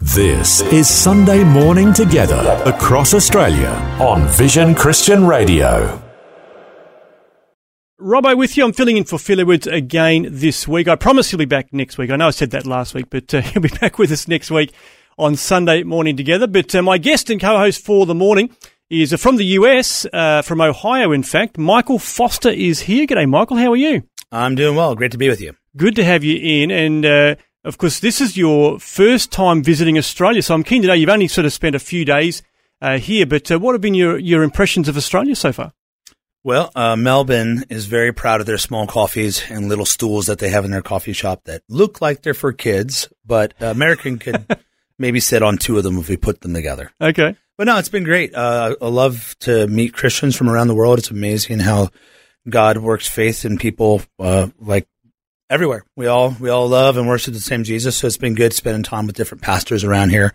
This is Sunday Morning Together across Australia on Vision Christian Radio. Robbo with you. I'm filling in for Phil Edwards again this week. I promise he'll be back next week. I know I said that last week, but uh, he'll be back with us next week on Sunday Morning Together. But uh, my guest and co-host for the morning is uh, from the US, uh, from Ohio, in fact. Michael Foster is here. G'day, Michael. How are you? I'm doing well. Great to be with you. Good to have you in. And uh, of course, this is your first time visiting Australia. So I'm keen to know you've only sort of spent a few days uh, here, but what have been your, your impressions of Australia so far? Well, uh, Melbourne is very proud of their small coffees and little stools that they have in their coffee shop that look like they're for kids, but uh, American could maybe sit on two of them if we put them together. Okay. But no, it's been great. Uh, I love to meet Christians from around the world. It's amazing how God works faith in people uh, like everywhere. We all we all love and worship the same Jesus. So it's been good spending time with different pastors around here,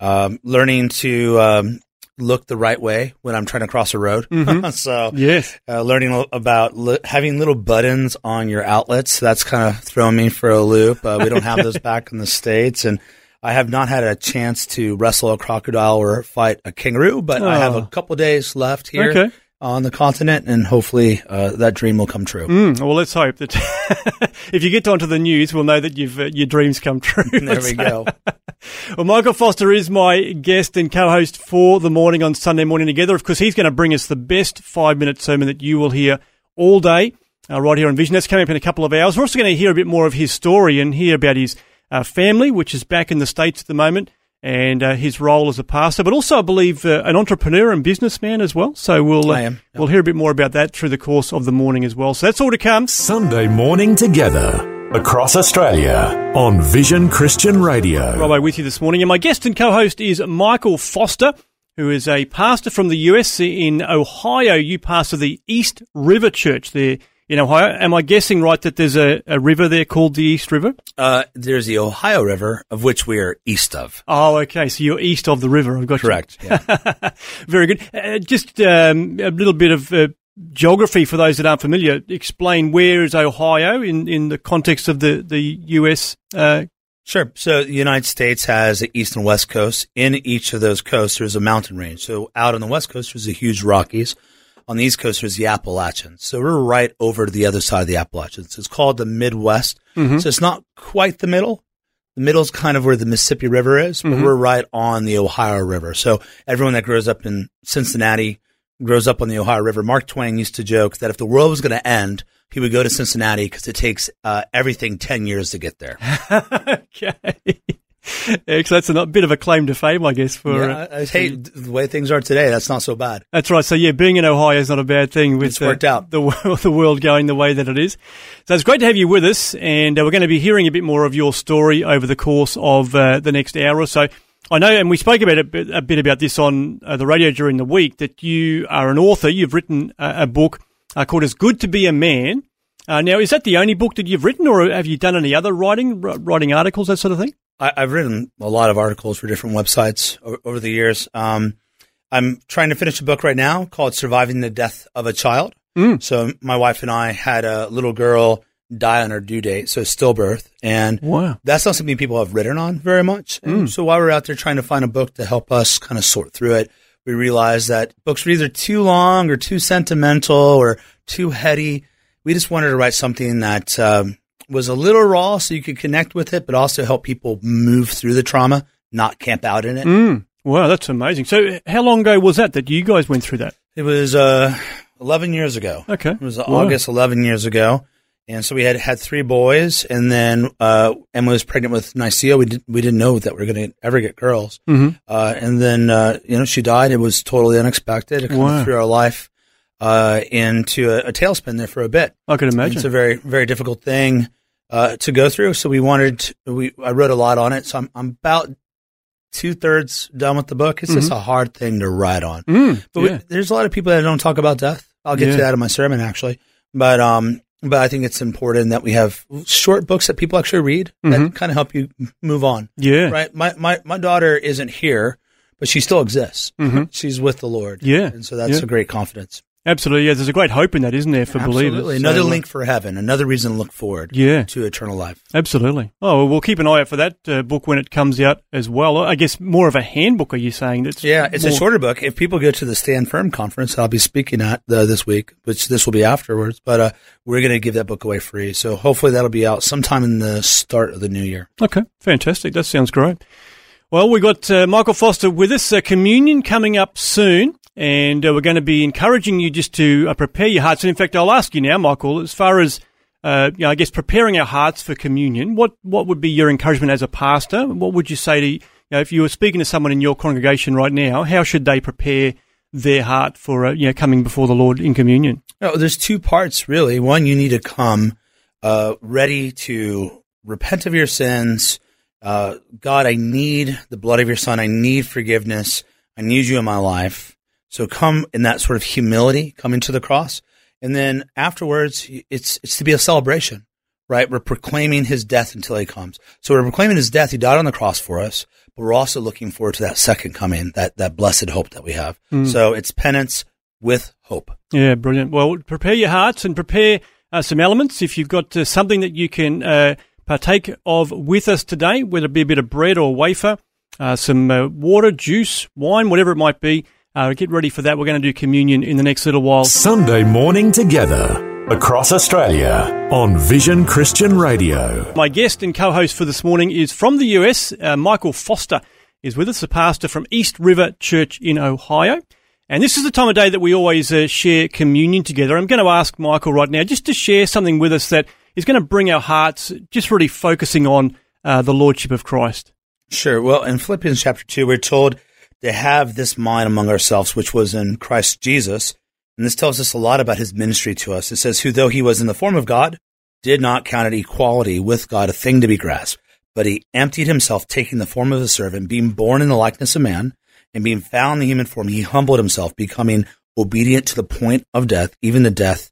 um, learning to um, look the right way when I'm trying to cross a road. Mm-hmm. so yes, uh, learning about li- having little buttons on your outlets. That's kind of throwing me for a loop. Uh, we don't have those back in the states, and I have not had a chance to wrestle a crocodile or fight a kangaroo, but oh. I have a oh. couple days left here. Okay on the continent, and hopefully uh, that dream will come true. Mm, well, let's hope that if you get onto the news, we'll know that you've uh, your dreams come true. there we go. well, Michael Foster is my guest and co-host for the morning on Sunday morning together. Of course, he's going to bring us the best five-minute sermon that you will hear all day. Uh, right here on Vision. That's coming up in a couple of hours. We're also going to hear a bit more of his story and hear about his uh, family, which is back in the States at the moment, and uh, his role as a pastor, but also I believe uh, an entrepreneur and businessman as well. So we'll uh, yep. we'll hear a bit more about that through the course of the morning as well. So that's all to come. Sunday morning together across Australia on Vision Christian Radio. Robbo with you this morning, and my guest and co-host is Michael Foster. Who is a pastor from the US in Ohio? You pastor the East River Church there in Ohio. Am I guessing right that there's a, a river there called the East River? Uh, there's the Ohio River, of which we are east of. Oh, okay. So you're east of the river. I've got Correct. you. Yeah. Very good. Uh, just um, a little bit of uh, geography for those that aren't familiar. Explain where is Ohio in, in the context of the, the U.S. Uh, Sure. So the United States has the east and west coast. In each of those coasts, there's a mountain range. So out on the west coast, there's the huge Rockies on the East Coast, there's the Appalachians. So we're right over to the other side of the Appalachians. It's called the Midwest. Mm-hmm. So it's not quite the middle. The middle is kind of where the Mississippi River is, but mm-hmm. we're right on the Ohio River. So everyone that grows up in Cincinnati grows up on the Ohio River. Mark Twain used to joke that if the world was going to end, he would go to Cincinnati because it takes uh, everything 10 years to get there. okay. Yeah, that's a bit of a claim to fame, I guess. For yeah, uh, hey, the way things are today, that's not so bad. That's right. So yeah, being in Ohio is not a bad thing. With it's worked uh, out. The the world going the way that it is. So it's great to have you with us, and uh, we're going to be hearing a bit more of your story over the course of uh, the next hour or so. I know, and we spoke about a bit, a bit about this on uh, the radio during the week. That you are an author. You've written a, a book uh, called "It's Good to Be a Man." now, is that the only book that you've written, or have you done any other writing, writing articles, that sort of thing? I, have written a lot of articles for different websites over, over the years. Um, I'm trying to finish a book right now called "Surviving the Death of a Child." Mm. So my wife and I had a little girl die on her due date, so stillbirth, and wow. that's not something people have written on very much. Mm. So while we are out there trying to find a book to help us kind of sort through it, we realized that books were either too long or too sentimental or too heady. We just wanted to write something that um, was a little raw so you could connect with it, but also help people move through the trauma, not camp out in it. Mm. Wow, that's amazing. So, how long ago was that that you guys went through that? It was uh, 11 years ago. Okay. It was wow. August 11 years ago. And so we had had three boys, and then uh, Emma was pregnant with Nicaea. We, did, we didn't know that we were going to ever get girls. Mm-hmm. Uh, and then, uh, you know, she died. It was totally unexpected. It kind wow. of threw our life uh, into a, a, tailspin there for a bit. I can imagine. It's a very, very difficult thing uh, to go through. So we wanted, we I wrote a lot on it. So I'm, I'm about two thirds done with the book. It's just a hard thing to write on. Mm, But we- there's a lot of people that don't talk about death. I'll get Yeah. to that in my sermon actually. But um, but I think it's important that we have short books that people actually read that kind of help you move on. Yeah. Right. My my my daughter isn't here, but she still exists. She's with the Lord. Yeah. And so that's Yeah. a great confidence. Absolutely. Yeah, there's a great hope in that, isn't there, for Absolutely. believers? Another So, link for heaven. Another reason to look forward. Yeah. To eternal life. Absolutely. Oh, well, we'll keep an eye out for that uh, book when it comes out as well. I guess more of a handbook, are you saying? That's Yeah, it's a shorter book. If people go to the Stand Firm conference, I'll be speaking at uh, this week, which this will be afterwards. But uh, we're going to give that book away free, so hopefully that'll be out sometime in the start of the new year. Okay, fantastic. That sounds great. Well, we've got uh, Michael Foster with us. Uh, communion coming up soon, and uh, we're going to be encouraging you just to uh, prepare your hearts. And in fact, I'll ask you now, Michael, as far as uh, you know, I guess preparing our hearts for communion, what what would be your encouragement as a pastor? What would you say to you know, if you were speaking to someone in your congregation right now? How should they prepare their heart for uh, you know coming before the Lord in communion? No, there's two parts really. One, you need to come uh, ready to repent of your sins. Uh, God, I need the blood of your Son. I need forgiveness. I need you in my life. So come in that sort of humility, coming to the cross, and then afterwards, it's it's to be a celebration, right? We're proclaiming His death until He comes. So we're proclaiming His death. He died on the cross for us, but we're also looking forward to that second coming, that that blessed hope that we have. So it's penance with hope. Yeah, brilliant. Well, prepare your hearts and prepare uh, some elements. If you've got uh, something that you can uh, partake of with us today, whether it be a bit of bread or wafer, uh, some uh, water, juice, wine, whatever it might be, uh, get ready for that. We're going to do communion in the next little while. Sunday morning together across Australia on Vision Christian Radio. My guest and co-host for this morning is from the US. Uh, Michael Foster is with us, a pastor from East River Church in Ohio. And this is the time of day that we always uh, share communion together. I'm going to ask Michael right now just to share something with us that is going to bring our hearts just really focusing on uh, the Lordship of Christ. Sure. Well, in Philippians chapter 2, we're told to have this mind among ourselves, which was in Christ Jesus. And this tells us a lot about his ministry to us. It says, Who, though he was in the form of God, did not count it equality with God a thing to be grasped, but he emptied himself, taking the form of a servant, being born in the likeness of man, and being found in the human form, he humbled himself, becoming obedient to the point of death, even the death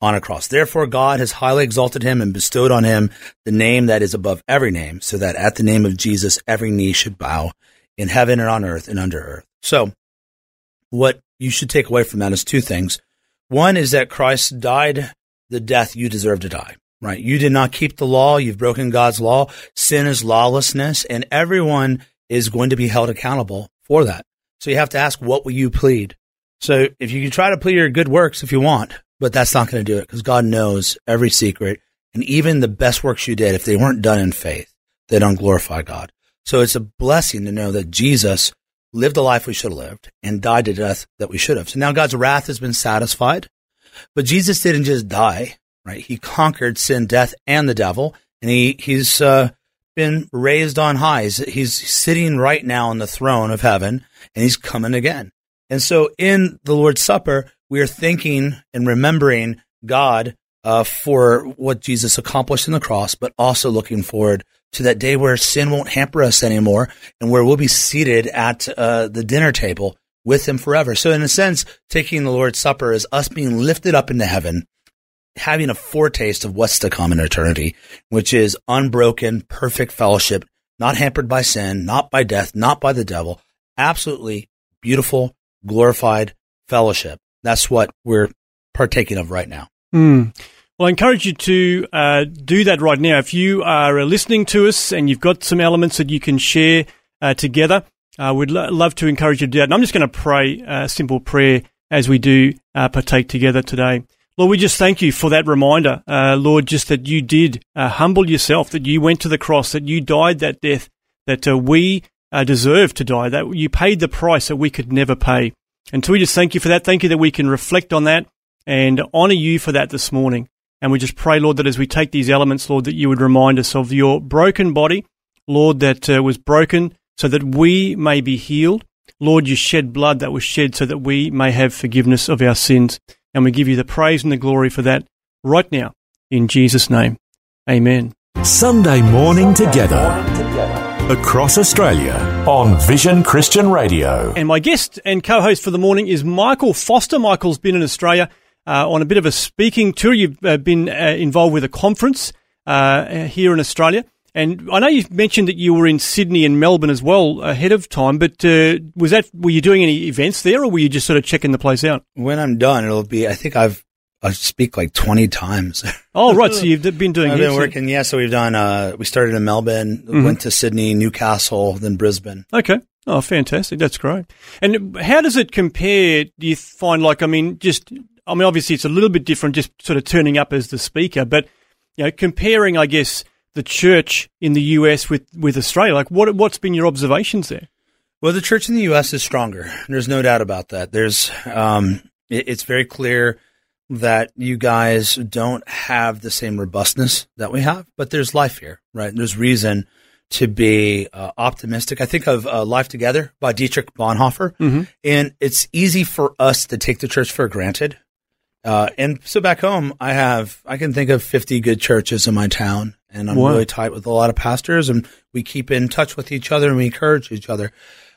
on a cross. Therefore, God has highly exalted him and bestowed on him the name that is above every name, so that at the name of Jesus, every knee should bow in heaven and on earth and under earth. So, what you should take away from that is two things. One is that Christ died the death you deserve to die, right? You did not keep the law. You've broken God's law. Sin is lawlessness and everyone is going to be held accountable for that. So you have to ask, what will you plead? So if you can try to plead your good works if you want, but that's not going to do it because God knows every secret. And even the best works you did, if they weren't done in faith, they don't glorify God. So it's a blessing to know that Jesus lived the life we should have lived and died to death that we should have. So now God's wrath has been satisfied, but Jesus didn't just die, right? He conquered sin, death, and the devil, and he, he's, uh, been raised on high. He's, he's sitting right now on the throne of heaven and he's coming again. And so in the Lord's Supper, we are thinking and remembering God uh, for what Jesus accomplished in the cross, but also looking forward to that day where sin won't hamper us anymore and where we'll be seated at uh, the dinner table with him forever. So in a sense, taking the Lord's Supper is us being lifted up into heaven, having a foretaste of what's to come in eternity, which is unbroken, perfect fellowship, not hampered by sin, not by death, not by the devil. Absolutely beautiful, glorified fellowship. That's what we're partaking of right now. Mm. Well, I encourage you to uh, do that right now. If you are uh, listening to us and you've got some elements that you can share uh, together, uh, we'd lo- love to encourage you to do that. And I'm just going to pray a simple prayer as we do uh, partake together today. Lord, we just thank you for that reminder, uh, Lord, just that you did uh, humble yourself, that you went to the cross, that you died that death that we uh, deserve to die, that you paid the price that we could never pay. And so we just thank you for that. Thank you that we can reflect on that and honor you for that this morning. And we just pray, Lord, that as we take these elements, Lord, that you would remind us of your broken body, Lord, that uh, was broken so that we may be healed. Lord, you shed blood that was shed so that we may have forgiveness of our sins. And we give you the praise and the glory for that right now. In Jesus' name. Amen. Sunday morning together across Australia on Vision Christian Radio. And my guest and co-host for the morning is Michael Foster. Michael's been in Australia uh, on a bit of a speaking tour. You've uh, been uh, involved with a conference uh, here in Australia. And I know you mentioned that you were in Sydney and Melbourne as well ahead of time, but uh, was that were you doing any events there, or were you just sort of checking the place out? When I'm done, it'll be. I think I've I speak like 20 times. Oh, right. So you've been doing. I've been working. Yeah, so we've done. Uh, we started in Melbourne, Mm-hmm. went to Sydney, Newcastle, then Brisbane. Okay. Oh, fantastic. That's great. And how does it compare? Do you find like, I mean, just, I mean, obviously it's a little bit different just sort of turning up as the speaker, but, you know, comparing, I guess, the church in the US with, with Australia, like what, what's been your observations there? Well, the church in the U.S. is stronger. There's no doubt about that. There's, um, it, it's very clear that you guys don't have the same robustness that we have, but there's life here, right? There's reason to be uh, optimistic. I think of uh, Life Together by Dietrich Bonhoeffer, and it's easy for us to take the church for granted. Uh, and so back home, I have, I can think of 50 good churches in my town, and I'm Wow. really tight with a lot of pastors, and we keep in touch with each other and we encourage each other.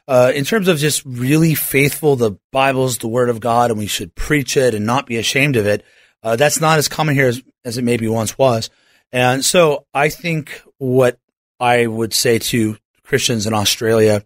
Uh, in terms of just really faithful, the Bible's the Word of God, and we should preach it and not be ashamed of it. Uh, that's not as common here as, as it maybe once was. And so I think what I would say to Christians in Australia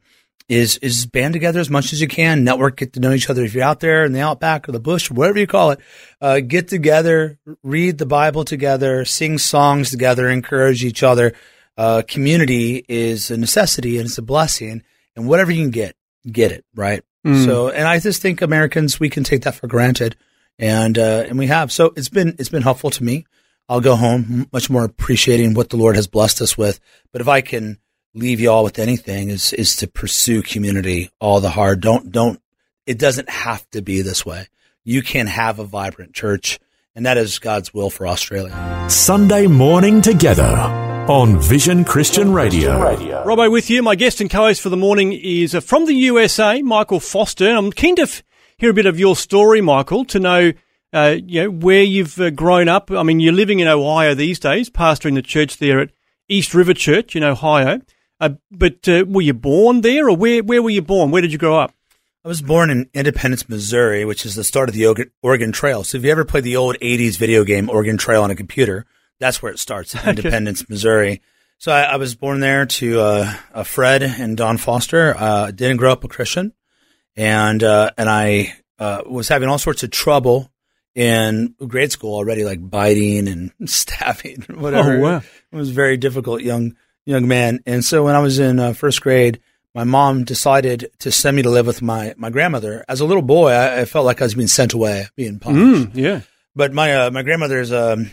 is is band together as much as you can, network, get to know each other. If you're out there in the outback or the bush, whatever you call it, uh, get together, read the Bible together, sing songs together, encourage each other. Uh, community is a necessity and it's a blessing, and whatever you can get, get it right. So, and I just think Americans we can take that for granted, and uh, and we have. So it's been it's been helpful to me. I'll go home much more appreciating what the Lord has blessed us with. But if I can leave you all with anything, is is to pursue community all the hard. Don't don't. It doesn't have to be this way. You can have a vibrant church, and that is God's will for Australia. Sunday morning together on Vision Christian Radio. Robbo with you. My guest and co-host for the morning is uh, from the USA, Michael Foster. I'm keen to f- hear a bit of your story, Michael, to know, uh, you know, where you've uh, grown up. I mean, you're living in Ohio these days, pastoring the church there at East River Church in Ohio. Uh, but uh, were you born there, or where where were you born? Where did you grow up? I was born in Independence, Missouri, which is the start of the Oregon- Trail. So if you ever played the old 80s video game Oregon Trail on a computer, that's where it starts, in Independence, Missouri. So I, I was born there to uh, uh, Fred and Don Foster. Uh, didn't grow up a Christian, and uh, and I uh, was having all sorts of trouble in grade school already, like biting and stabbing, and whatever. Oh, wow. I was very difficult young young man, and so when I was in uh, first grade, my mom decided to send me to live with my my grandmother. As a little boy, I, I felt like I was being sent away, being punished. Mm, yeah. But my uh, my grandmother's um,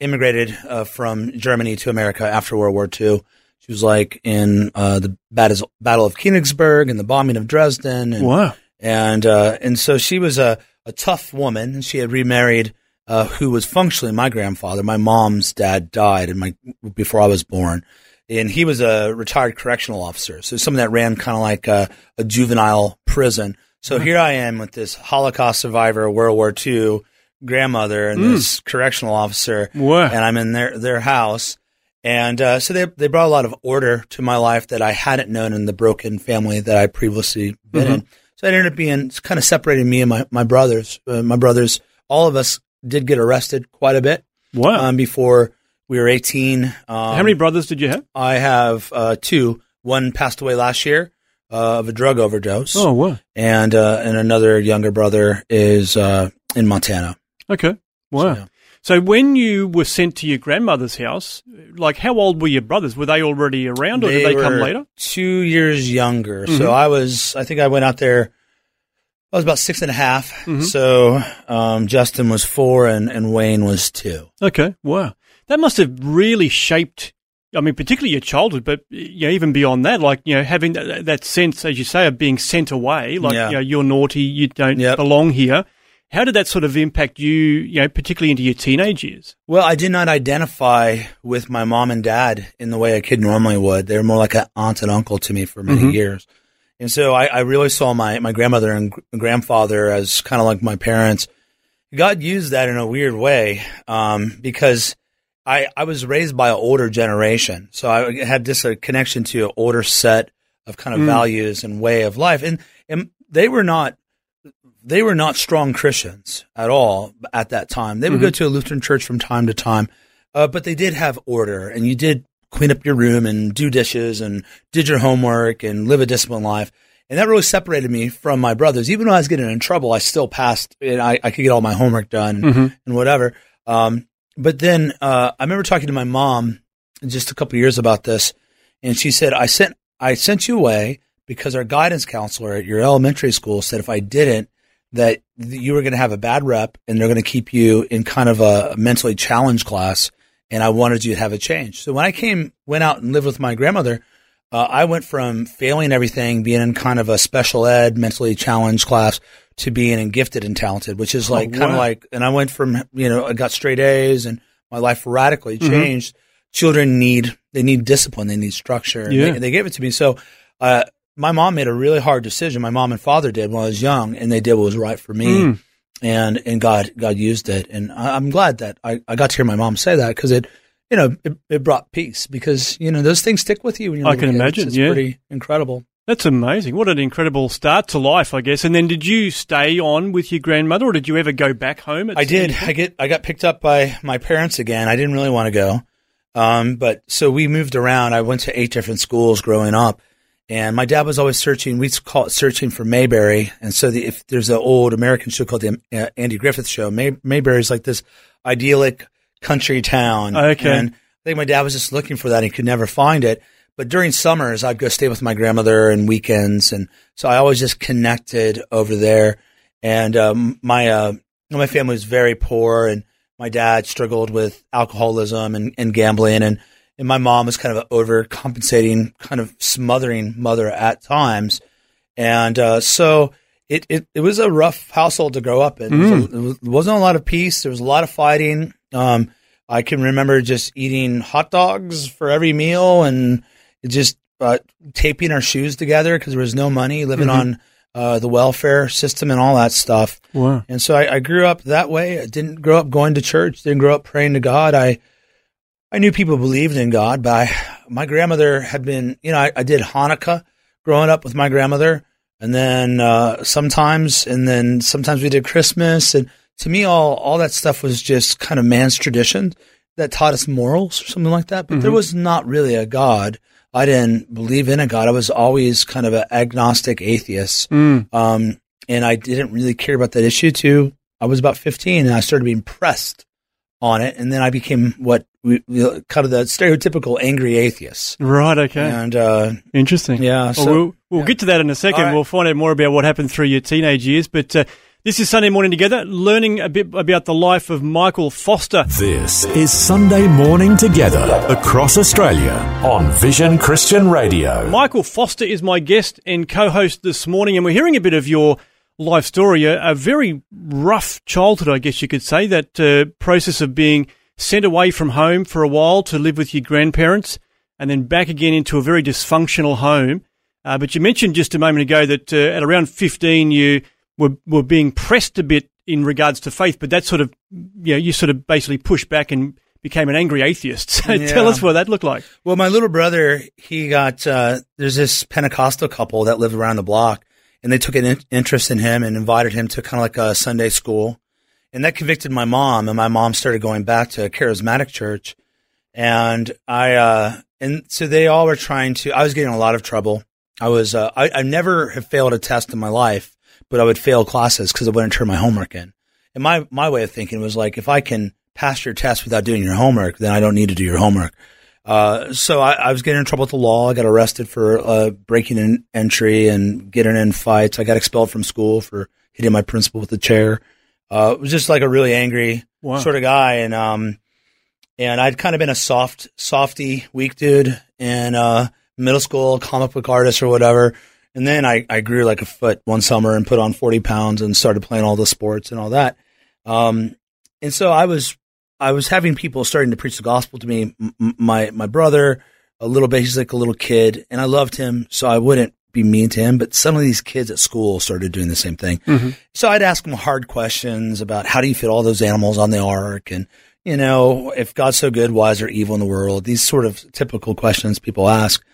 immigrated uh, from Germany to America after World War II. She was like in uh, the battle Battle of Königsberg and the bombing of Dresden, and Wow. and uh, and so she was a, a tough woman. She had remarried uh, who was functionally my grandfather. My mom's dad died, and my before I was born, and he was a retired correctional officer. So someone that ran kind of like a, a juvenile prison. So here I am with this Holocaust survivor, World War II grandmother, and this correctional officer, Wow. and I'm in their their house. And uh, so they they brought a lot of order to my life that I hadn't known in the broken family that I previously been in. So it ended up being kind of separating me and my my brothers. Uh, my brothers, all of us did get arrested quite a bit Wow. um, before we were 18. Um, How many brothers did you have? I have uh, two. One passed away last year uh, of a drug overdose, Oh, wow. and uh, and another younger brother is uh, in Montana. Okay. Wow. yeah. So when you were sent to your grandmother's house, like how old were your brothers? Were they already around, or did they come later? Two years younger. Mhm. So I was, I think I went out there, I was about six and a half. Mhm. So um, Justin was four and, and Wayne was two. Okay, wow, that must have really shaped. I mean, particularly your childhood, but you know, even beyond that, like you know, having that, that sense, as you say, of being sent away, like Yeah. you know, you're naughty, you don't Yep. belong here. How did that sort of impact you? You know, particularly into your teenage years. Well, I did not identify with my mom and dad in the way a kid normally would. They were more like an aunt and uncle to me for many Mhm. years. And so I, I really saw my, my grandmother and grandfather as kind of like my parents. God used that in a weird way um, because I, I was raised by an older generation. So I had this a connection to an older set of kind of values and way of life. And, and they were not, they were not strong Christians at all at that time. They would go to a Lutheran church from time to time, uh, but they did have order and you did clean up your room and do dishes and did your homework and live a disciplined life. And that really separated me from my brothers. Even when I was getting in trouble, I still passed and I, I could get all my homework done and whatever. Um, but then uh, I remember talking to my mom just a couple years about this, and she said, "I sent I sent you away because our guidance counselor at your elementary school said if I didn't, that you were going to have a bad rep, and they're going to keep you in kind of a mentally challenged class, and I wanted you to have a change." So when I came, went out and lived with my grandmother. Uh, I went from failing everything, being in kind of a special ed, mentally challenged class, to being in gifted and talented, which is like kind of like, and I went from, you know, I got straight A's and my life radically changed. Children need, they need discipline, they need structure. and Yeah. They, they gave it to me. So, uh, my mom made a really hard decision. My mom and father did when I was young, and they did what was right for me. And and God God used it, and I, I'm glad that I, I got to hear my mom say that because it, you know, it, it brought peace because you know those things stick with you. When you're I can imagine, It's yeah. pretty incredible. That's amazing. What an incredible start to life, I guess. And then did you stay on with your grandmother or did you ever go back home? At I did. I get. I got picked up by my parents again. I didn't really want to go, um, but so we moved around. I went to eight different schools growing up, and my dad was always searching. We call it searching for Mayberry. And so the, if there's an old American show called the uh, Andy Griffith Show, May, Mayberry is like this idyllic country town. Okay. And I think my dad was just looking for that. He could never find it. But during summers, I'd go stay with my grandmother and weekends, and so I always just connected over there. And um, my uh, my family was very poor, and my dad struggled with alcoholism and, and gambling, and and my mom was kind of an overcompensating, kind of smothering mother at times, and uh, so it, it it was a rough household to grow up in. It, There was, wasn't a lot of peace. There was a lot of fighting. Um, I can remember just eating hot dogs for every meal and just uh, taping our shoes together because there was no money, living on uh, the welfare system and all that stuff. Wow. And so I, I grew up that way. I didn't grow up going to church. Didn't grow up praying to God. I I knew people believed in God, but I, my grandmother had been, you know, I, I did Hanukkah growing up with my grandmother, and then uh, sometimes, and then sometimes we did Christmas, and to me, all all that stuff was just kind of man's tradition that taught us morals or something like that. But there was not really a God. I didn't believe in a God. I was always kind of an agnostic atheist. Um, and I didn't really care about that issue too. I was about 15 and I started being pressed on it. And then I became what we, we- kind of the stereotypical angry atheist. Right, okay. And, uh, Interesting. Yeah, Well, so- we'll we'll get to that in a second. All right. We'll find out more about what happened through your teenage years. But uh, this is Sunday Morning Together, learning a bit about the life of Michael Foster. This is Sunday Morning Together across Australia on Vision Christian Radio. Michael Foster is my guest and co host this morning, and we're hearing a bit of your life story, a, a very rough childhood, I guess you could say, that uh, process of being sent away from home for a while to live with your grandparents and then back again into a very dysfunctional home. Uh, but you mentioned just a moment ago that uh, at around 15 you were, were being pressed a bit in regards to faith, but that sort of, you know, you sort of basically pushed back and became an angry atheist. So tell us what that looked like. Well, my little brother, he got, uh, there's this Pentecostal couple that lived around the block and they took an in- interest in him and invited him to kind of like a Sunday school. And that convicted my mom and my mom started going back to a charismatic church. And I, uh, and so they all were trying to, I was getting a lot of trouble. I was, uh, I, I never have failed a test in my life, but I would fail classes because I wouldn't turn my homework in. And my, my way of thinking was like, if I can pass your test without doing your homework, then I don't need to do your homework. Uh, so I, I was getting in trouble with the law. I got arrested for uh, breaking in entry and getting in fights. I got expelled from school for hitting my principal with a chair. Uh, it was just like a really angry Wow. sort of guy, and um, and I'd kind of been a soft, softy, weak dude in uh, middle school, comic book artist or whatever. And then I, I grew like a foot one summer and put on 40 pounds and started playing all the sports and all that. Um, and so I was, I was having people starting to preach the gospel to me. M- my, my brother, a little bit, he's like a little kid and I loved him. So I wouldn't be mean to him, but some of these kids at school started doing the same thing. So I'd ask them hard questions about how do you fit all those animals on the ark? And, you know, if God's so good, why is there evil in the world? These sort of typical questions people ask.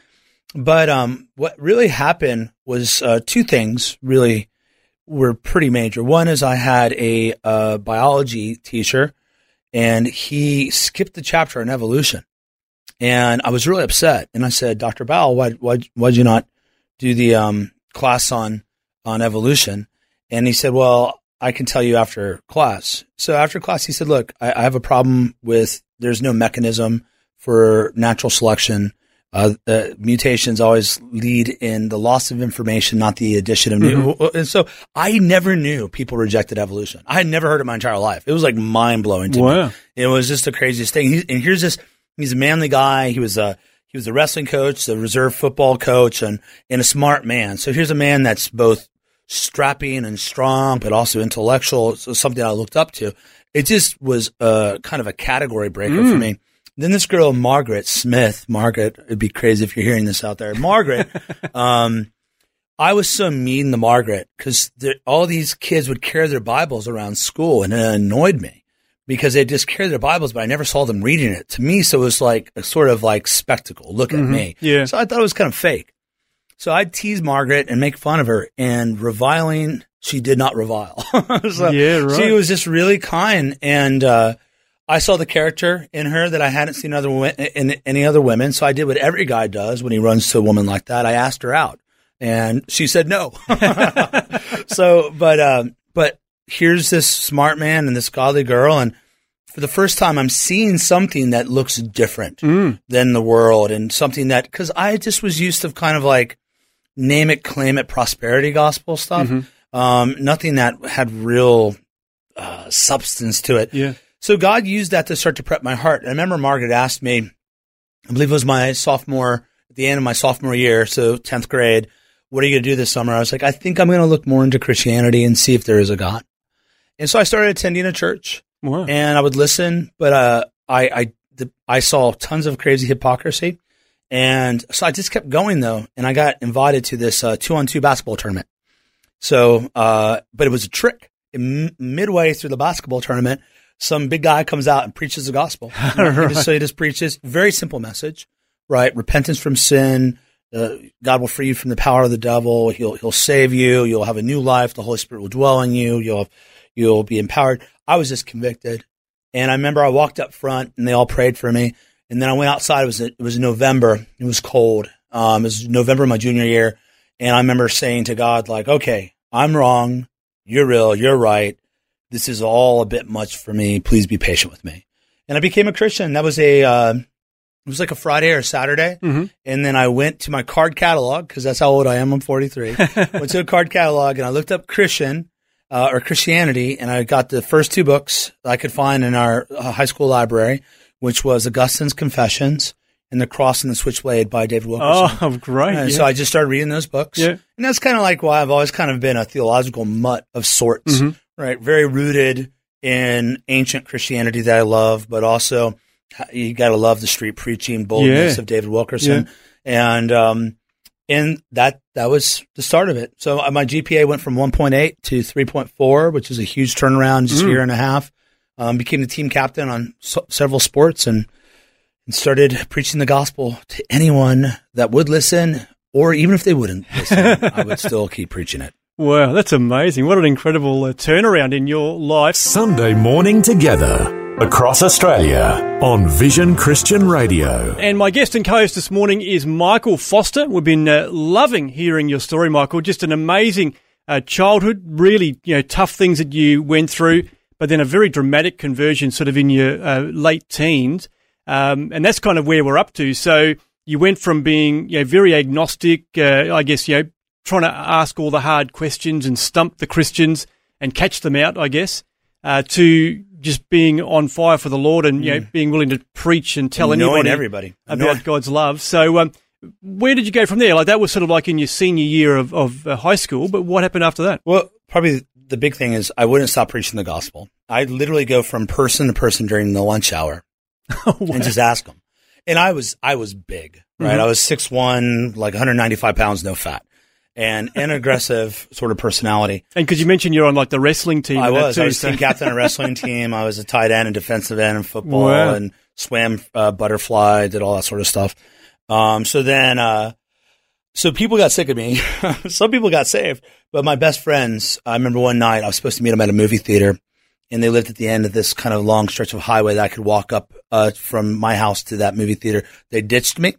But um, what really happened was uh, two things really were pretty major. One is I had a uh, biology teacher, and he skipped the chapter on evolution, and I was really upset. And I said, Doctor Bowell, why why why'd you not do the um, class on on evolution? And he said, Well, I can tell you after class. So after class, he said, Look, I, I have a problem with there's no mechanism for natural selection. Uh, uh, mutations always lead in the loss of information, not the addition of new. And so I never knew people rejected evolution. I had never heard it my entire life. It was like mind blowing to Wow. me. It was just the craziest thing. He, and here's this: he's a manly guy. He was a he was a wrestling coach, the reserve football coach, and and a smart man. So here's a man that's both strapping and strong, but also intellectual. So something I looked up to. It just was a kind of a category breaker for me. Then this girl, Margaret Smith, Margaret, it'd be crazy if you're hearing this out there. Margaret, um, I was so mean to Margaret because all these kids would carry their Bibles around school and it annoyed me because they just carried their Bibles, but I never saw them reading it. To me, so it was like a sort of like spectacle. Look at me. Yeah. So I thought it was kind of fake. So I'd tease Margaret and make fun of her and reviling. She did not revile. so Yeah, right. She was just really kind. And, uh, I saw the character in her that I hadn't seen other in any other women. So I did what every guy does when he runs to a woman like that. I asked her out and she said no. so, but, um, but here's this smart man and this godly girl. And for the first time, I'm seeing something that looks different than the world and something that, cause I just was used to kind of like name it, claim it, prosperity gospel stuff. Um, nothing that had real, uh, substance to it. Yeah. So God used that to start to prep my heart. I remember Margaret asked me, I believe it was my sophomore, at the end of my sophomore year, so 10th grade, what are you going to do this summer? I was like, I think I'm going to look more into Christianity and see if there is a God. And so I started attending a church Wow. and I would listen, but uh, I I the, I saw tons of crazy hypocrisy, and so I just kept going though, and I got invited to this uh, two on two basketball tournament. So, uh, but it was a trick. M- midway through the basketball tournament, some big guy comes out and preaches the gospel. He just, so he just preaches very simple message, right? Repentance from sin. Uh, God will free you from the power of the devil. He'll he'll save you. You'll have a new life. The Holy Spirit will dwell in you. You'll you'll be empowered. I was just convicted, and I remember I walked up front and they all prayed for me. And then I went outside. It was it was November. It was cold. Um, it was November of my junior year, and I remember saying to God like, "Okay, I'm wrong. You're real. You're right. This is all a bit much for me. Please be patient with me." And I became a Christian. That was a uh, it was like a Friday or Saturday. And then I went to my card catalog because that's how old I am. I'm 43. went to a card catalog and I looked up Christian uh, or Christianity and I got the first two books I could find in our uh, high school library, which was Augustine's Confessions and The Cross and the Switchblade by David Wilkerson. Oh, great. And yeah. so I just started reading those books. Yeah. And that's kind of like why I've always kind of been a theological mutt of sorts, Mm-hmm. Right? Very rooted in ancient Christianity that I love, but also you got to love the street preaching boldness Yeah. of David Wilkerson. And, um, and that, that was the start of it. So uh, my GPA went from 1.8 to 3.4, which is a huge turnaround, Mm. just a year and a half. Um, became the team captain on so- several sports and, and started preaching the gospel to anyone that would listen, or even if they wouldn't listen, I would still keep preaching it. Wow, that's amazing. What an incredible uh, turnaround in your life. Sunday morning together across Australia on Vision Christian Radio. And my guest and co-host this morning is Michael Foster. We've been uh, loving hearing your story, Michael. Just an amazing uh, childhood, really, you know, tough things that you went through, but then a very dramatic conversion, sort of in your uh, late teens, um, and that's kind of where we're up to. So you went from being, you know, very agnostic, uh, I guess, you know, trying to ask all the hard questions and stump the Christians and catch them out, I guess, uh, to just being on fire for the Lord and you know being willing to preach and tell Knowing anybody everybody. about God's love. So, um, where did you go from there? Like that was sort of like in your senior year of, of uh, high school, but what happened after that? Well, probably the big thing is I wouldn't stop preaching the gospel. I'd literally go from person to person during the lunch hour and just ask them. And I was, I was big, right? Mm-hmm. I was 6'1", like 195 pounds, no fat and an aggressive sort of personality. And because you mentioned you're on like the wrestling team, I was. too, I was so- team captain of a wrestling team. I was a tight end and defensive end in football Wow. and swam uh, butterfly, did all that sort of stuff. Um, so then, uh, so people got sick of me. Some people got saved, but my best friends, I remember one night I was supposed to meet them at a movie theater and they lived at the end of this kind of long stretch of highway that I could walk up uh, from my house to that movie theater. They ditched me.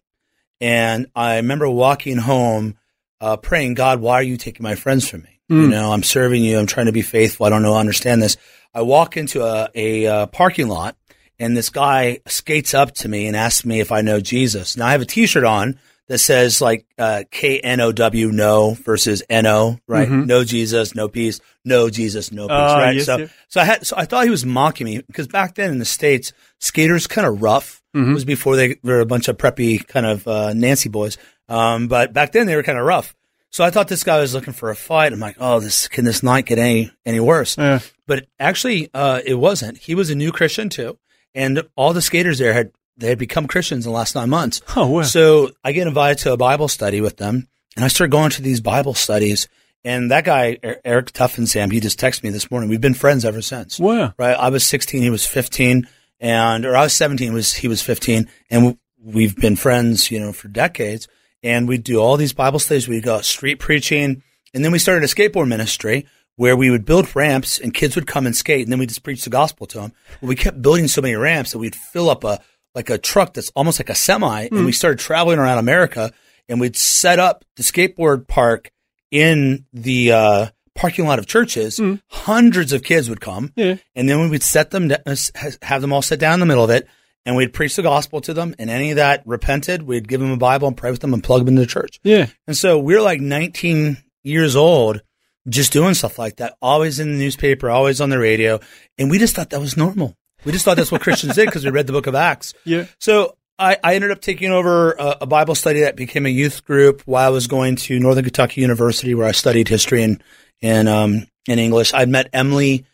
And I remember walking home, uh, praying, God, why are you taking my friends from me? You know, I'm serving you. I'm trying to be faithful. I don't know, understand this. I walk into a, a, uh parking lot and this guy skates up to me and asks me if I know Jesus. Now I have a t-shirt on that says like, uh, K-N-O-W, no versus N-O, right? No Jesus, no peace, no Jesus, no peace, Ah, right? yes, so, so I had, so I thought he was mocking me because back then in the States, skaters kind of rough. Mm-hmm. It was before they were a bunch of preppy kind of, uh, Nancy boys. Um, but back then they were kind of rough. So I thought this guy was looking for a fight. I'm like, oh, this can this night get any any worse? Yeah. But actually, uh, it wasn't. He was a new Christian too, and all the skaters there had they had become Christians in the last nine months. Oh, wow. So I get invited to a Bible study with them, and I start going to these Bible studies. And that guy, Er- Eric Tuffensam, he just texted me this morning. We've been friends ever since. Wow. Right? I was 16, he was 15, and or I was 17, was he was 15, and we've been friends, you know, for decades. And we'd do all these Bible studies. We'd go street preaching, and then we started a skateboard ministry where we would build ramps, and kids would come and skate, and then we just preach the gospel to them. But we kept building so many ramps that we'd fill up a like a truck that's almost like a semi, and we started traveling around America, and we'd set up the skateboard park in the uh, parking lot of churches. Hundreds of kids would come, Yeah. and then we would set them, uh, have them all sit down in the middle of it, and we'd preach the gospel to them. And any that repented, we'd give them a Bible and pray with them and plug them into the church. Yeah. And so we're like 19 years old, just doing stuff like that, always in the newspaper, always on the radio. And we just thought that was normal. We just thought that's what Christians did because we read the book of Acts. Yeah. So I, I ended up taking over a, a Bible study that became a youth group while I was going to Northern Kentucky University where I studied history and, and, um, in English. I'd met Emily,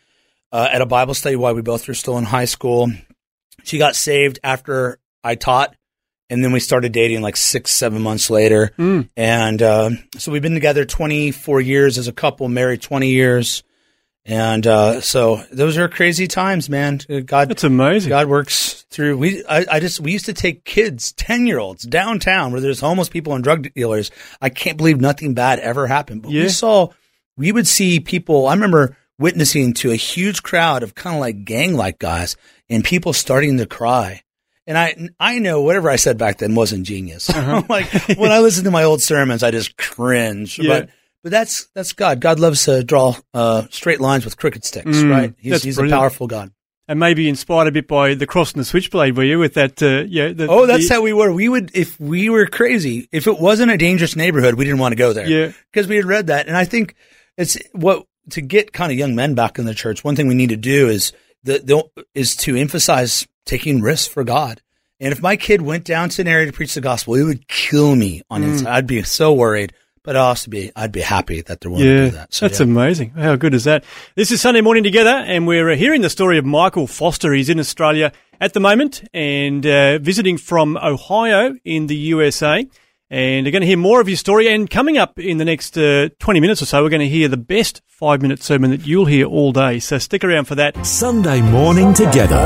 uh, at a Bible study while we both were still in high school. She got saved after I taught. And then we started dating like six, seven months later. And uh, so we've been together 24 years as a couple, married 20 years. And uh, so those are crazy times, man. God, That's amazing. God works through. We, I, I just, we used to take kids, 10 year olds downtown where there's homeless people and drug dealers. I can't believe nothing bad ever happened. But Yeah. we saw, we would see people, I remember witnessing to a huge crowd of kind of like gang like guys and people starting to cry. And I, I know whatever I said back then wasn't genius. like when I listen to my old sermons, I just cringe. Uh-huh. Yeah. But, but that's, that's God. God loves to draw, uh, straight lines with crooked sticks, Mm, right? He's, he's a powerful God. And maybe inspired a bit by the cross and the switchblade, were you, with that, uh, yeah. The, Oh, that's the- how we were. We would, if we were crazy, if it wasn't a dangerous neighborhood, we didn't want to go there. Yeah. Because we had read that. And I think it's what, to get kind of young men back in the church, one thing we need to do is the, the is to emphasize taking risks for God. And if my kid went down to an area to preach the gospel, it would kill me on Mm. inside. I'd be so worried, but I'd also be, I'd be happy that they're willing to Yeah, do that. So, that's yeah. amazing. How good is that? This is Sunday morning together, and we're uh, hearing the story of Michael Foster. He's in Australia at the moment and uh, visiting from Ohio in the USA. And you're going to hear more of his story. And coming up in the next uh, 20 minutes or so, we're going to hear the best five minute sermon that you'll hear all day. So stick around for that. Sunday morning together.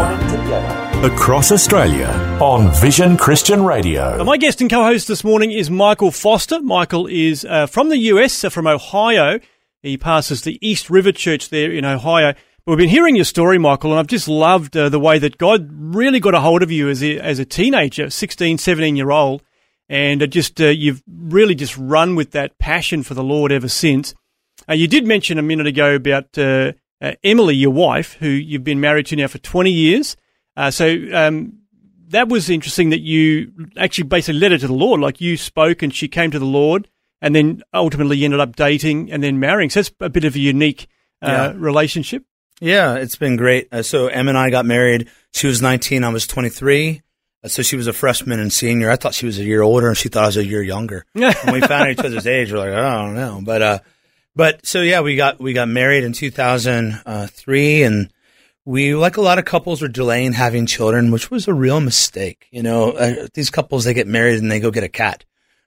Across Australia on Vision Christian Radio. My guest and co-host this morning is Michael Foster. Michael is uh, from the US, uh, from Ohio. He passes the East River Church there in Ohio. We've been hearing your story, Michael, and I've just loved uh, the way that God really got a hold of you as a, as a teenager, 16, 17 year old. And just uh, you've really just run with that passion for the Lord ever since. Uh, you did mention a minute ago about uh, uh, Emily, your wife, who you've been married to now for 20 years. Uh, so um, that was interesting that you actually basically led her to the Lord. Like you spoke and she came to the Lord, and then ultimately you ended up dating and then marrying. So it's a bit of a unique uh, Yeah. relationship. Yeah, it's been great. Uh, so Em and I got married. She was 19. I was 23. Uh, so she was a freshman and senior. I thought she was a year older and she thought I was a year younger. when we found each other's age, we're like, I don't know. But, uh, but so yeah, we got, we got married in 2003 and we, like a lot of couples, were delaying having children, which was a real mistake. You know, uh, these couples, they get married and they go get a cat,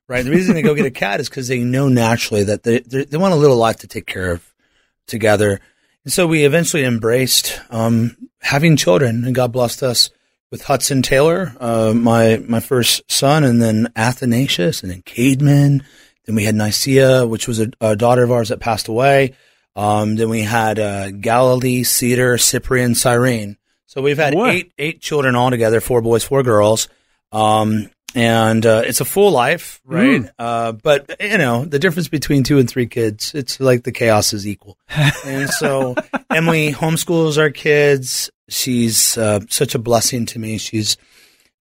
right? The reason they go get a cat is because they know naturally that they, they, they want a little life to take care of together. And so we eventually embraced um, having children, and God blessed us with Hudson Taylor, uh, my my first son, and then Athanasius, and then Caedmon, then we had Nicaea, which was a, a daughter of ours that passed away. Um, then we had uh, Galilee, Cedar, Cyprian, Cyrene. So we've had What? eight eight children altogether, four boys, four girls. Um, and uh, it's a full life, right? Mm. Uh, but you know the difference between two and three kids, it's like the chaos is equal. and so Emily homeschools our kids. She's uh, such a blessing to me. She's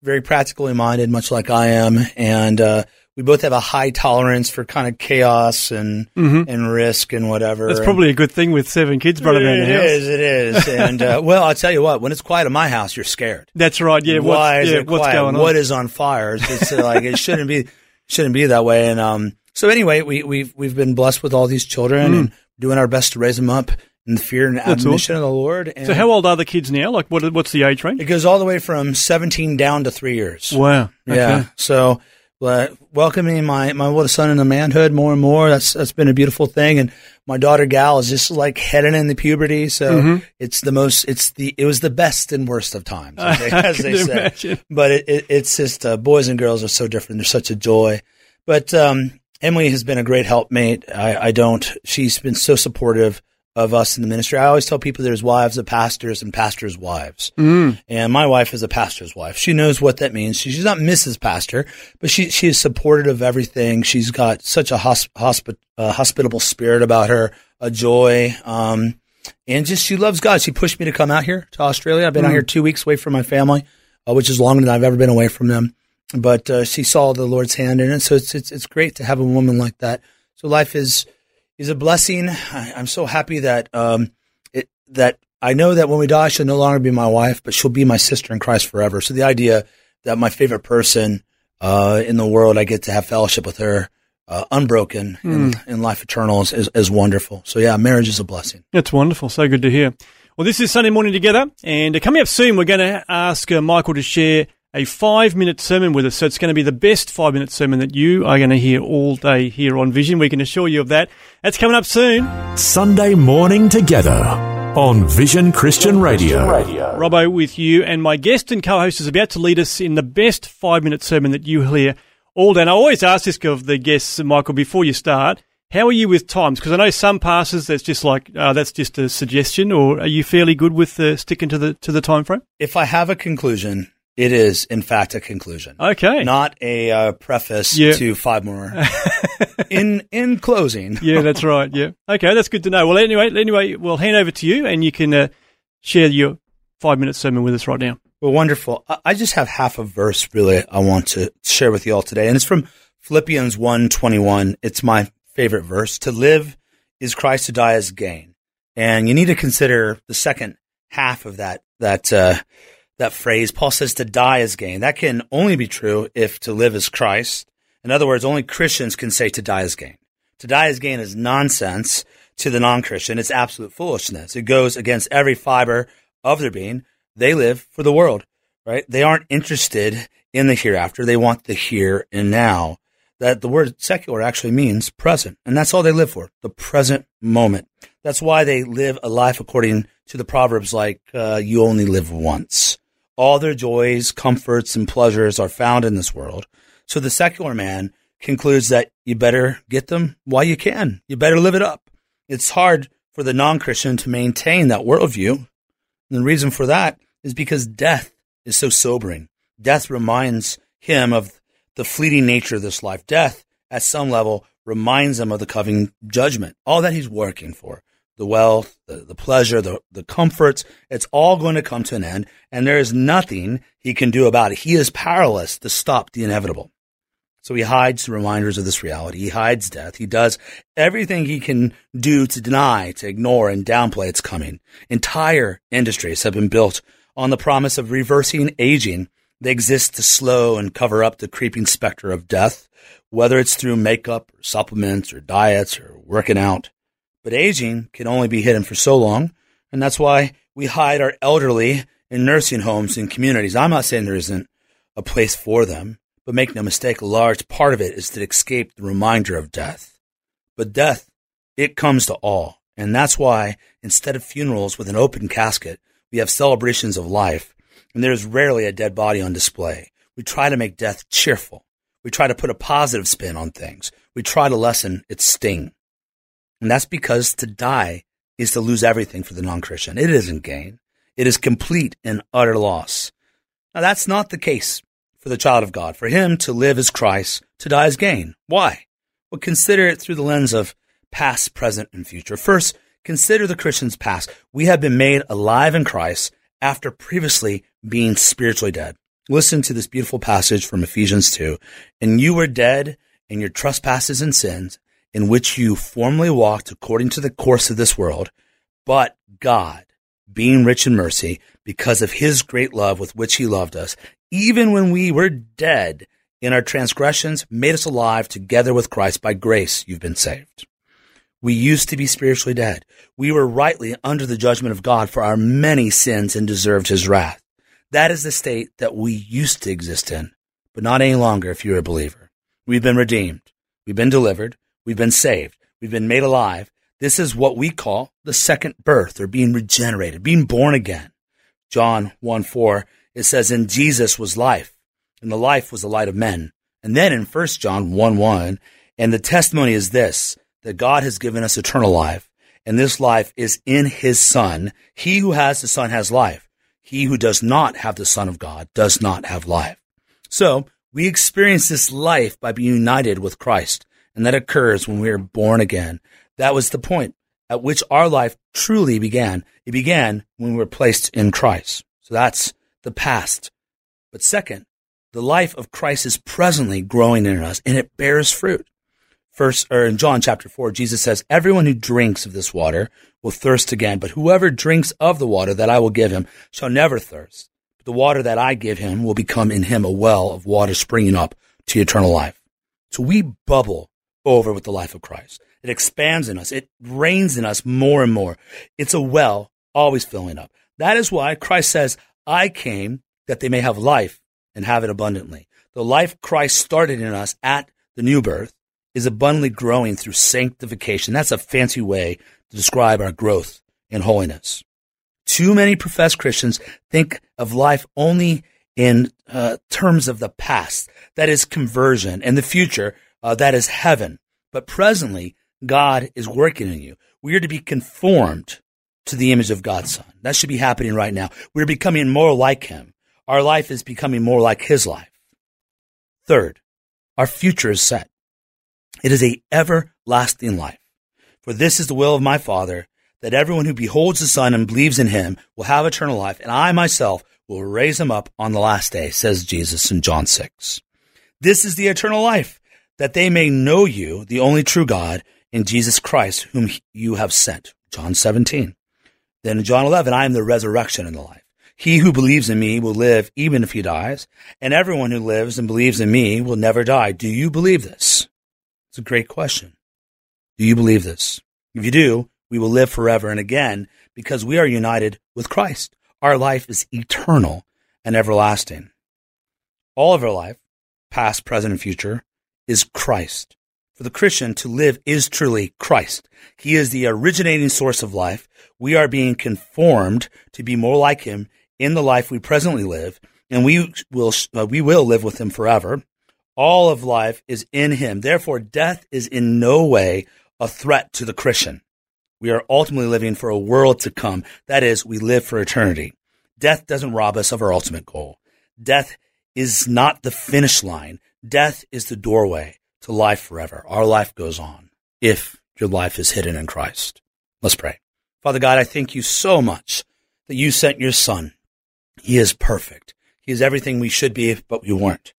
very practically minded, much like I am, and uh, we both have a high tolerance for kind of chaos and and risk and whatever. That's And- probably a good thing with seven kids running around it the house. is, it is. And uh, well, I'll tell you what, when it's quiet in my house, you're scared. That's right. Yeah. What's, Why is yeah, it what's going on? What is on fire? It's uh, like it shouldn't be shouldn't be that way. And um, so anyway, we we've we've been blessed with all these children and doing our best to raise them up in the fear and. That's admonition of the Lord. And so how old are the kids now? Like what? What's the age range? it goes all the way from 17 down to three years. Wow. Yeah. So, uh, welcoming my my little son into manhood more and more. That's that's been a beautiful thing. And my daughter Gal is just like heading into puberty. So Mm-hmm. it's the most. It's the. It was the best and worst of times, as they, as they say. imagine. But it, it, it's just uh, boys and girls are so different. They're such a joy. But um, Emily has been a great helpmate. I, I don't. She's been so supportive of us in the ministry. I always tell people there's wives of pastors and pastors' wives. Mm. And my wife is a pastor's wife. She knows what that means. She- She's not Mrs. Pastor, but she she is supportive of everything. She's got such a hosp- hospi- uh, hospitable spirit about her, a joy, um, and just she loves God. She pushed me to come out here to Australia. I've been out here two weeks away from my family, uh, which is longer than I've ever been away from them. But uh, she saw the Lord's hand in it, so it's it's it's great to have a woman like that. So life is is a blessing. I, I'm so happy that um, it that I know that when we die, she'll no longer be my wife, but she'll be my sister in Christ forever. So the idea that my favorite person uh, in the world, I get to have fellowship with her, uh, unbroken in, in life eternal, is, is, is wonderful. So yeah, marriage is a blessing. That's wonderful. So good to hear. Well, this is Sunday morning together, and uh, coming up soon, we're going to ask uh, Michael to share a five-minute sermon with us. So it's going to be the best five-minute sermon that you are going to hear all day here on Vision. We can assure you of that. That's coming up soon. Sunday morning together on Vision Christian Radio. Robbo with you, and my guest and co-host is about to lead us in the best five-minute sermon that you hear all day. And I always ask this of the guests, Michael, before you start. How are you with times? Because I know some passes that's just like uh, that's just a suggestion, or are you fairly good with uh, sticking to the to the time frame? If I have a conclusion, it is in fact a conclusion. Okay. Not a uh, preface Yeah. to five more. in in closing, Yeah, that's right. Yeah. Okay, that's good to know. Well, anyway, anyway, we'll hand over to you, and you can uh, share your five minute sermon with us right now. Well, wonderful. I- I just have half a verse really I want to share with you all today, and it's from Philippians 1.21. It's my favorite verse. To live is Christ, to die is gain. And you need to consider the second half of that that uh, that phrase. Paul says to die is gain. That can only be true if to live is Christ. In other words, only Christians can say to die is gain. To die is gain is nonsense to the non-Christian. It's absolute foolishness. It goes against every fiber of their being. They live for the world, right? They aren't interested in the hereafter. They want the here and now. That the word secular actually means present. And that's all they live for, the present moment. That's why they live a life according to the proverbs like, uh, you only live once. All their joys, comforts, and pleasures are found in this world. So the secular man concludes that you better get them while you can. You better live it up. It's hard for the non-Christian to maintain that worldview. And the reason for that is because death is so sobering. Death reminds him of the fleeting nature of this life. Death, at some level, reminds him of the coming judgment, all that he's working for. The wealth, the, the pleasure, the, the comforts, it's all going to come to an end, and there is nothing he can do about it. He is powerless to stop the inevitable. So he hides the reminders of this reality. He hides death. He does everything he can do to deny, to ignore, and downplay its coming. Entire industries have been built on the promise of reversing aging. They exist to slow and cover up the creeping specter of death, whether it's through makeup or supplements or diets or working out. But aging can only be hidden for so long, and that's why we hide our elderly in nursing homes and communities. I'm not saying there isn't a place for them, but make no mistake, a large part of it is to escape the reminder of death. But death, it comes to all. And that's why instead of funerals with an open casket, we have celebrations of life. And there's rarely a dead body on display. We try to make death cheerful. We try to put a positive spin on things. We try to lessen its sting. And that's because to die is to lose everything for the non Christian. It isn't gain, it is complete and utter loss. Now, that's not the case for the child of God. For him to live is Christ, to die is gain. Why? Well, consider it through the lens of past, present, and future. First, consider the Christian's past. We have been made alive in Christ after previously being spiritually dead. Listen to this beautiful passage from Ephesians 2. And you were dead in your trespasses and sins, in which you formerly walked according to the course of this world. But God, being rich in mercy, because of his great love with which he loved us, even when we were dead in our transgressions, made us alive together with Christ. By grace, you've been saved. We used to be spiritually dead. We were rightly under the judgment of God for our many sins and deserved his wrath. That is the state that we used to exist in, but not any longer if you're a believer. We've been redeemed. We've been delivered. We've been saved. We've been made alive. This is what we call the second birth or being regenerated, being born again. John 1 4, it says, In Jesus was life, and the life was the light of men. And then in 1 John 1 1, and the testimony is this, that God has given us eternal life, and this life is in his Son. He who has the Son has life. He who does not have the Son of God does not have life. So we experience this life by being united with Christ, and that occurs when we are born again. That was the point at which our life truly began. It began when we were placed in Christ. So that's the past. But second, the life of Christ is presently growing in us and it bears fruit. First, or in John chapter 4, Jesus says, Everyone who drinks of this water will thirst again, but whoever drinks of the water that I will give him shall never thirst. But the water that I give him will become in him a well of water springing up to eternal life. So we bubble over with the life of Christ. It expands in us. It reigns in us more and more. It's a well always filling up. That is why Christ says, I came that they may have life and have it abundantly. The life Christ started in us at the new birth is abundantly growing through sanctification. That's a fancy way to describe our growth in holiness. Too many professed Christians think of life only in uh, terms of the past, that is conversion, and the future, uh, that is heaven. But presently, God is working in you. We are to be conformed to the image of God's Son. That should be happening right now. We're becoming more like Him. Our life is becoming more like His life. Third, our future is set. It is a everlasting life. For this is the will of my Father, that everyone who beholds the Son and believes in him will have eternal life, and I myself will raise him up on the last day, says Jesus in John 6. This is the eternal life, that they may know you, the only true God, in Jesus Christ, whom you have sent. John 17. Then in John 11, I am the resurrection and the life. He who believes in me will live even if he dies, and everyone who lives and believes in me will never die. Do you believe this? It's a great question. Do you believe this? If you do, we will live forever and again because we are united with Christ. Our life is eternal and everlasting. All of our life, past, present, and future, is Christ. For the Christian, to live is truly Christ. He is the originating source of life. We are being conformed to be more like Him in the life we presently live, and we will uh, we will live with Him forever. All of life is in him. Therefore, death is in no way a threat to the Christian. We are ultimately living for a world to come. That is, we live for eternity. Death doesn't rob us of our ultimate goal. Death is not the finish line. Death is the doorway to life forever. Our life goes on if your life is hidden in Christ. Let's pray. Father God, I thank you so much that you sent your son. He is perfect. He is everything we should be, but we weren't.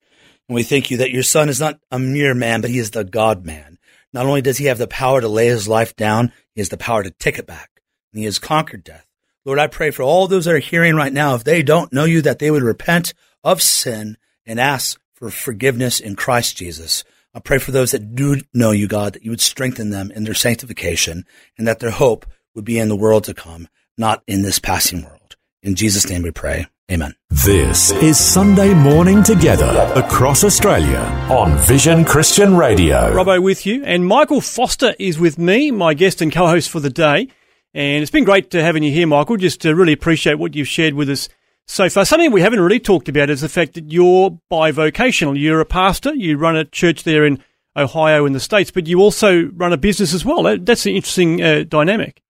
And we thank you that your son is not a mere man, but he is the God man. Not only does he have the power to lay his life down, he has the power to take it back. And he has conquered death. Lord, I pray for all those that are hearing right now, if they don't know you, that they would repent of sin and ask for forgiveness in Christ Jesus. I pray for those that do know you, God, that you would strengthen them in their sanctification and that their hope would be in the world to come, not in this passing world. In Jesus' name we pray. Amen. This is Sunday Morning Together across Australia on Vision Christian Radio. Robbo with you, and Michael Foster is with me, my guest and co host for the day. And it's been great to having you here, Michael. Just to really appreciate what you've shared with us so far. Something we haven't really talked about is the fact that you're bivocational. You're a pastor. You run a church there in Ohio in the States, but you also run a business as well. That's an interesting uh, dynamic.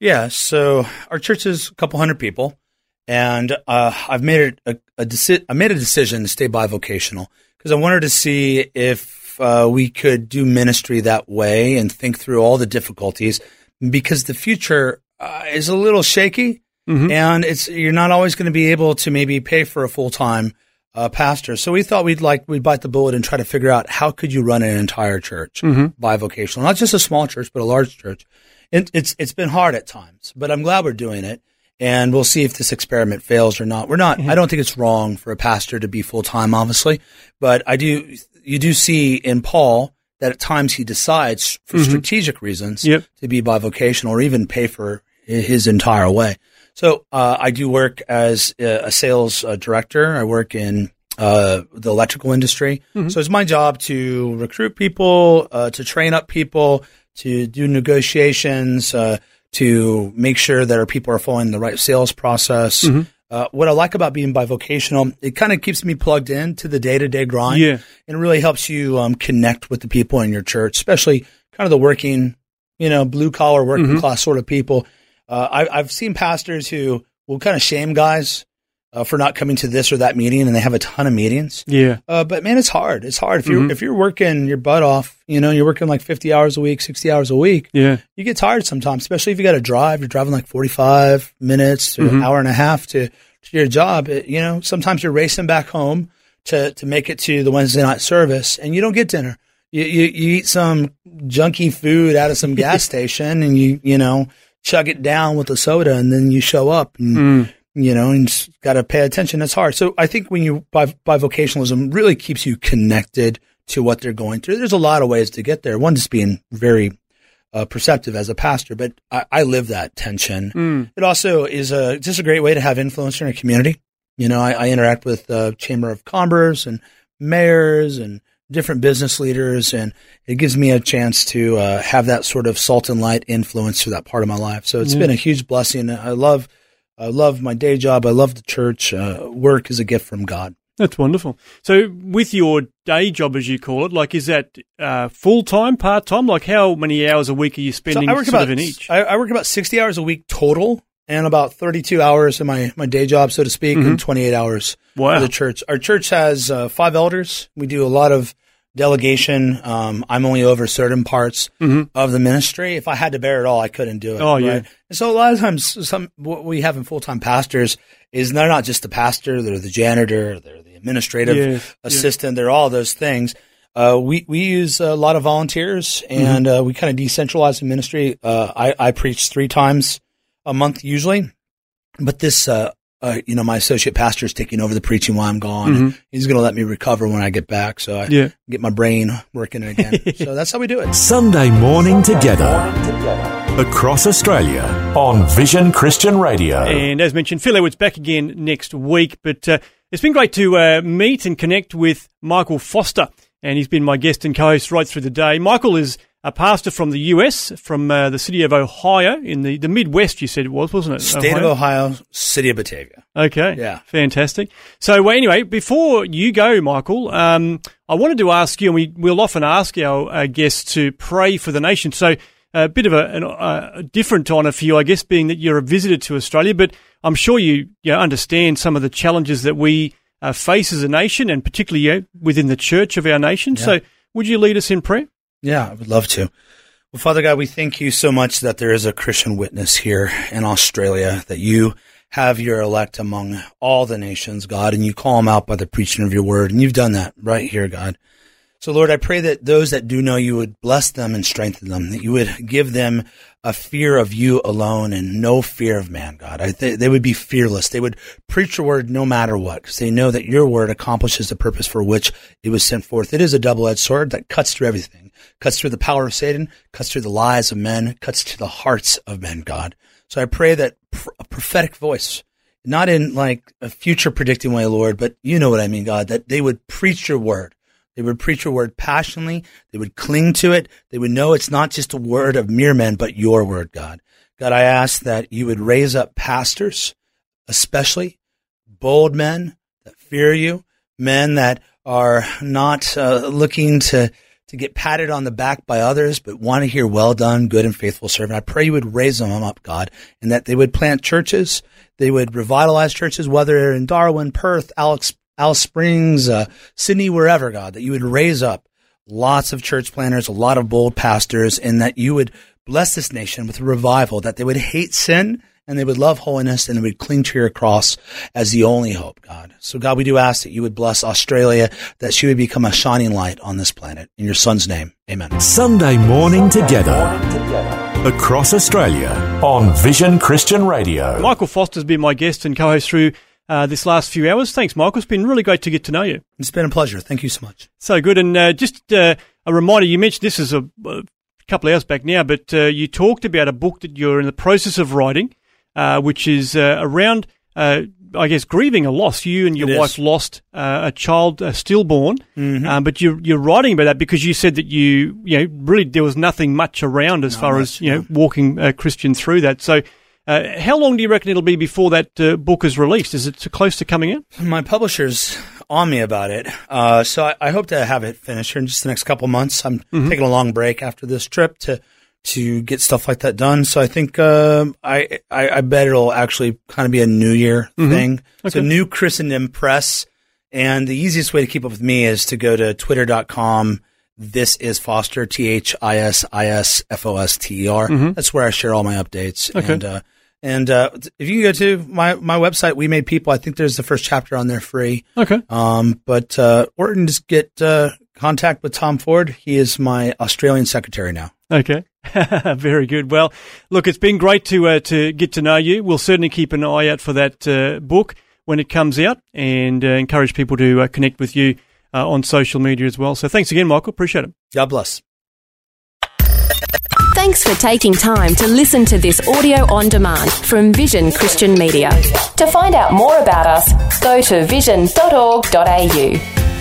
Yeah. So our church is a couple hundred people, and uh, I've made a, a deci- I made a decision to stay bivocational because I wanted to see if uh, we could do ministry that way and think through all the difficulties because the future uh, is a little shaky, mm-hmm. and it's you're not always going to be able to maybe pay for a full time uh, pastor. So we thought we'd like we'd bite the bullet and try to figure out how could you run an entire church mm-hmm. bivocational, not just a small church but a large church. It, it's it's been hard at times, but I'm glad we're doing it. And we'll see if this experiment fails or not. We're not. Mm-hmm. I don't think it's wrong for a pastor to be full time, obviously, but I do. You do see in Paul that at times he decides for mm-hmm. strategic reasons yep. to be bivocational or even pay for his entire way. So uh, I do work as a sales uh, director. I work in uh, the electrical industry. Mm-hmm. So it's my job to recruit people, uh, to train up people, to do negotiations, uh, to make sure that our people are following the right sales process. Mm-hmm. Uh, what I like about being bivocational, it kind of keeps me plugged in to the day to day grind. Yeah. And really helps you um, connect with the people in your church, especially kind of the working, you know, blue collar, working mm-hmm. class sort of people. Uh, I, I've seen pastors who will kind of shame guys uh, for not coming to this or that meeting, and they have a ton of meetings. Yeah. Uh, but man, it's hard. It's hard if you're mm-hmm. if you're working your butt off. You know, you're working like fifty hours a week, sixty hours a week. Yeah. You get tired sometimes, especially if you got to drive. You're driving like forty five minutes to mm-hmm. an hour and a half to to your job. It, you know, sometimes you're racing back home to to make it to the Wednesday night service, and you don't get dinner. You, you, you eat some junky food out of some gas station, and you you know chug it down with a soda, and then you show up and. Mm you know, and got to pay attention. It's hard. So I think when you by bivocationalism really keeps you connected to what they're going through. There's a lot of ways to get there. One just being very uh, perceptive as a pastor, but I, I live that tension. Mm. It also is a just a great way to have influence in a community. You know, I, I interact with the uh, Chamber of Commerce and mayors and different business leaders, and it gives me a chance to uh, have that sort of salt and light influence through that part of my life. So it's been a huge blessing. I love I love my day job. I love the church. Uh, work is a gift from God. That's wonderful. So, with your day job, as you call it, like, is that uh, full time, part time? Like, how many hours a week are you spending so I work about, in each? I, I, work about 60 hours a week total and about 32 hours in my, my day job, so to speak, mm-hmm. and 28 hours wow. for the church. Our church has uh, five elders. We do a lot of delegation. Um, I'm only over certain parts mm-hmm. of the ministry. If I had to bear it all, I couldn't do it. Oh, right? yeah. And so a lot of times, some what we have in full time pastors is they're not just the pastor; they're the janitor, they're the administrative yeah, assistant, yeah. they're all those things. Uh, we we use a lot of volunteers, and mm-hmm. uh, we kind of decentralize the ministry. Uh, I, I preach three times a month usually, but this uh, uh, you know, my associate pastor is taking over the preaching while I'm gone. Mm-hmm. He's going to let me recover when I get back, so I yeah. get my brain working again. so that's how we do it. Sunday morning together across Australia on Vision Christian Radio. And as mentioned, Phil Edwards back again next week. But uh, it's been great to uh, meet and connect with Michael Foster, and he's been my guest and co-host right through the day. Michael is a pastor from the US, from uh, the city of Ohio in the, the Midwest, you said it was, wasn't it? State Ohio? of Ohio, city of Batavia. Okay. Yeah. Fantastic. So, well, anyway, before you go, Michael, um, I wanted to ask you, and we, we'll often ask our uh, guests to pray for the nation. So, a bit of a, an, a, different honour for you, I guess, being that you're a visitor to Australia, but I'm sure you, you know, understand some of the challenges that we uh, face as a nation and particularly you know, within the church of our nation. Yeah. So, would you lead us in prayer? Yeah, I would love to. Well, Father God, we thank you so much that there is a Christian witness here in Australia, that you have your elect among all the nations, God, and you call them out by the preaching of your word. And you've done that right here, God. So, Lord, I pray that those that do know you would bless them and strengthen them, that you would give them a fear of you alone and no fear of man, God. I th- they would be fearless. They would preach your word no matter what, because they know that your word accomplishes the purpose for which it was sent forth. It is a double-edged sword that cuts through everything, cuts through the power of Satan, cuts through the lies of men, cuts to the hearts of men, God. So I pray that a prophetic voice, not in like a future predicting way, Lord, but you know what I mean, God, that they would preach your word they would preach your word passionately. They would cling to it. They would know it's not just a word of mere men, but your word, God. God, I ask that you would raise up pastors, especially bold men that fear you, men that are not uh, looking to to get patted on the back by others, but want to hear well done, good and faithful servant. I pray you would raise them up, God, and that they would plant churches, they would revitalize churches, whether in Darwin, Perth, Alex, Alice Springs, uh, Sydney, wherever, God, that you would raise up lots of church planters, a lot of bold pastors, and that you would bless this nation with a revival, that they would hate sin and they would love holiness and they would cling to your cross as the only hope, God. So God, we do ask that you would bless Australia, that she would become a shining light on this planet. In your son's name, amen. Sunday morning together. Across Australia on Vision Christian Radio. Michael Foster's been my guest and co-host through uh, this last few hours. Thanks, Michael. It's been really great to get to know you. It's been a pleasure. Thank you so much. So good. And uh, just uh, a reminder, you mentioned this is a, a couple of hours back now, but uh, you talked about a book that you're in the process of writing, uh, which is uh, around, I guess, grieving a loss. You and your It is. wife lost a child stillborn, Mm-hmm. um, but you're, you're writing about that because you said that you, you know, really there was nothing much around as Not far as, you know, no. walking a Christian through that. So uh, how long do you reckon it'll be before that uh, book is released? Is it close to coming out? My publisher's on me about it, uh, so I, I hope to have it finished here in just the next couple months. I'm taking a long break after this trip to to get stuff like that done. So I think um I, I I bet it'll actually kind of be a New Year thing. So Okay. New Christendom Press, and the easiest way to keep up with me is to go to twitter.com. This is Foster T H I S I S F O S T E R. That's where I share all my updates. Okay. And uh, and uh, if you go to my my website, We Made People. I think there's the first chapter on there free. Okay. Um, but uh, or you can just get uh, contact with Tom Ford. He is my Australian secretary now. Okay. Very good. Well, look, it's been great to uh, to get to know you. We'll certainly keep an eye out for that uh, book when it comes out, and uh, encourage people to uh, connect with you uh, on social media as well. So, thanks again, Michael. Appreciate it. God bless. Thanks for taking time to listen to this audio on demand from Vision Christian Media. To find out more about us, go to vision.org.au.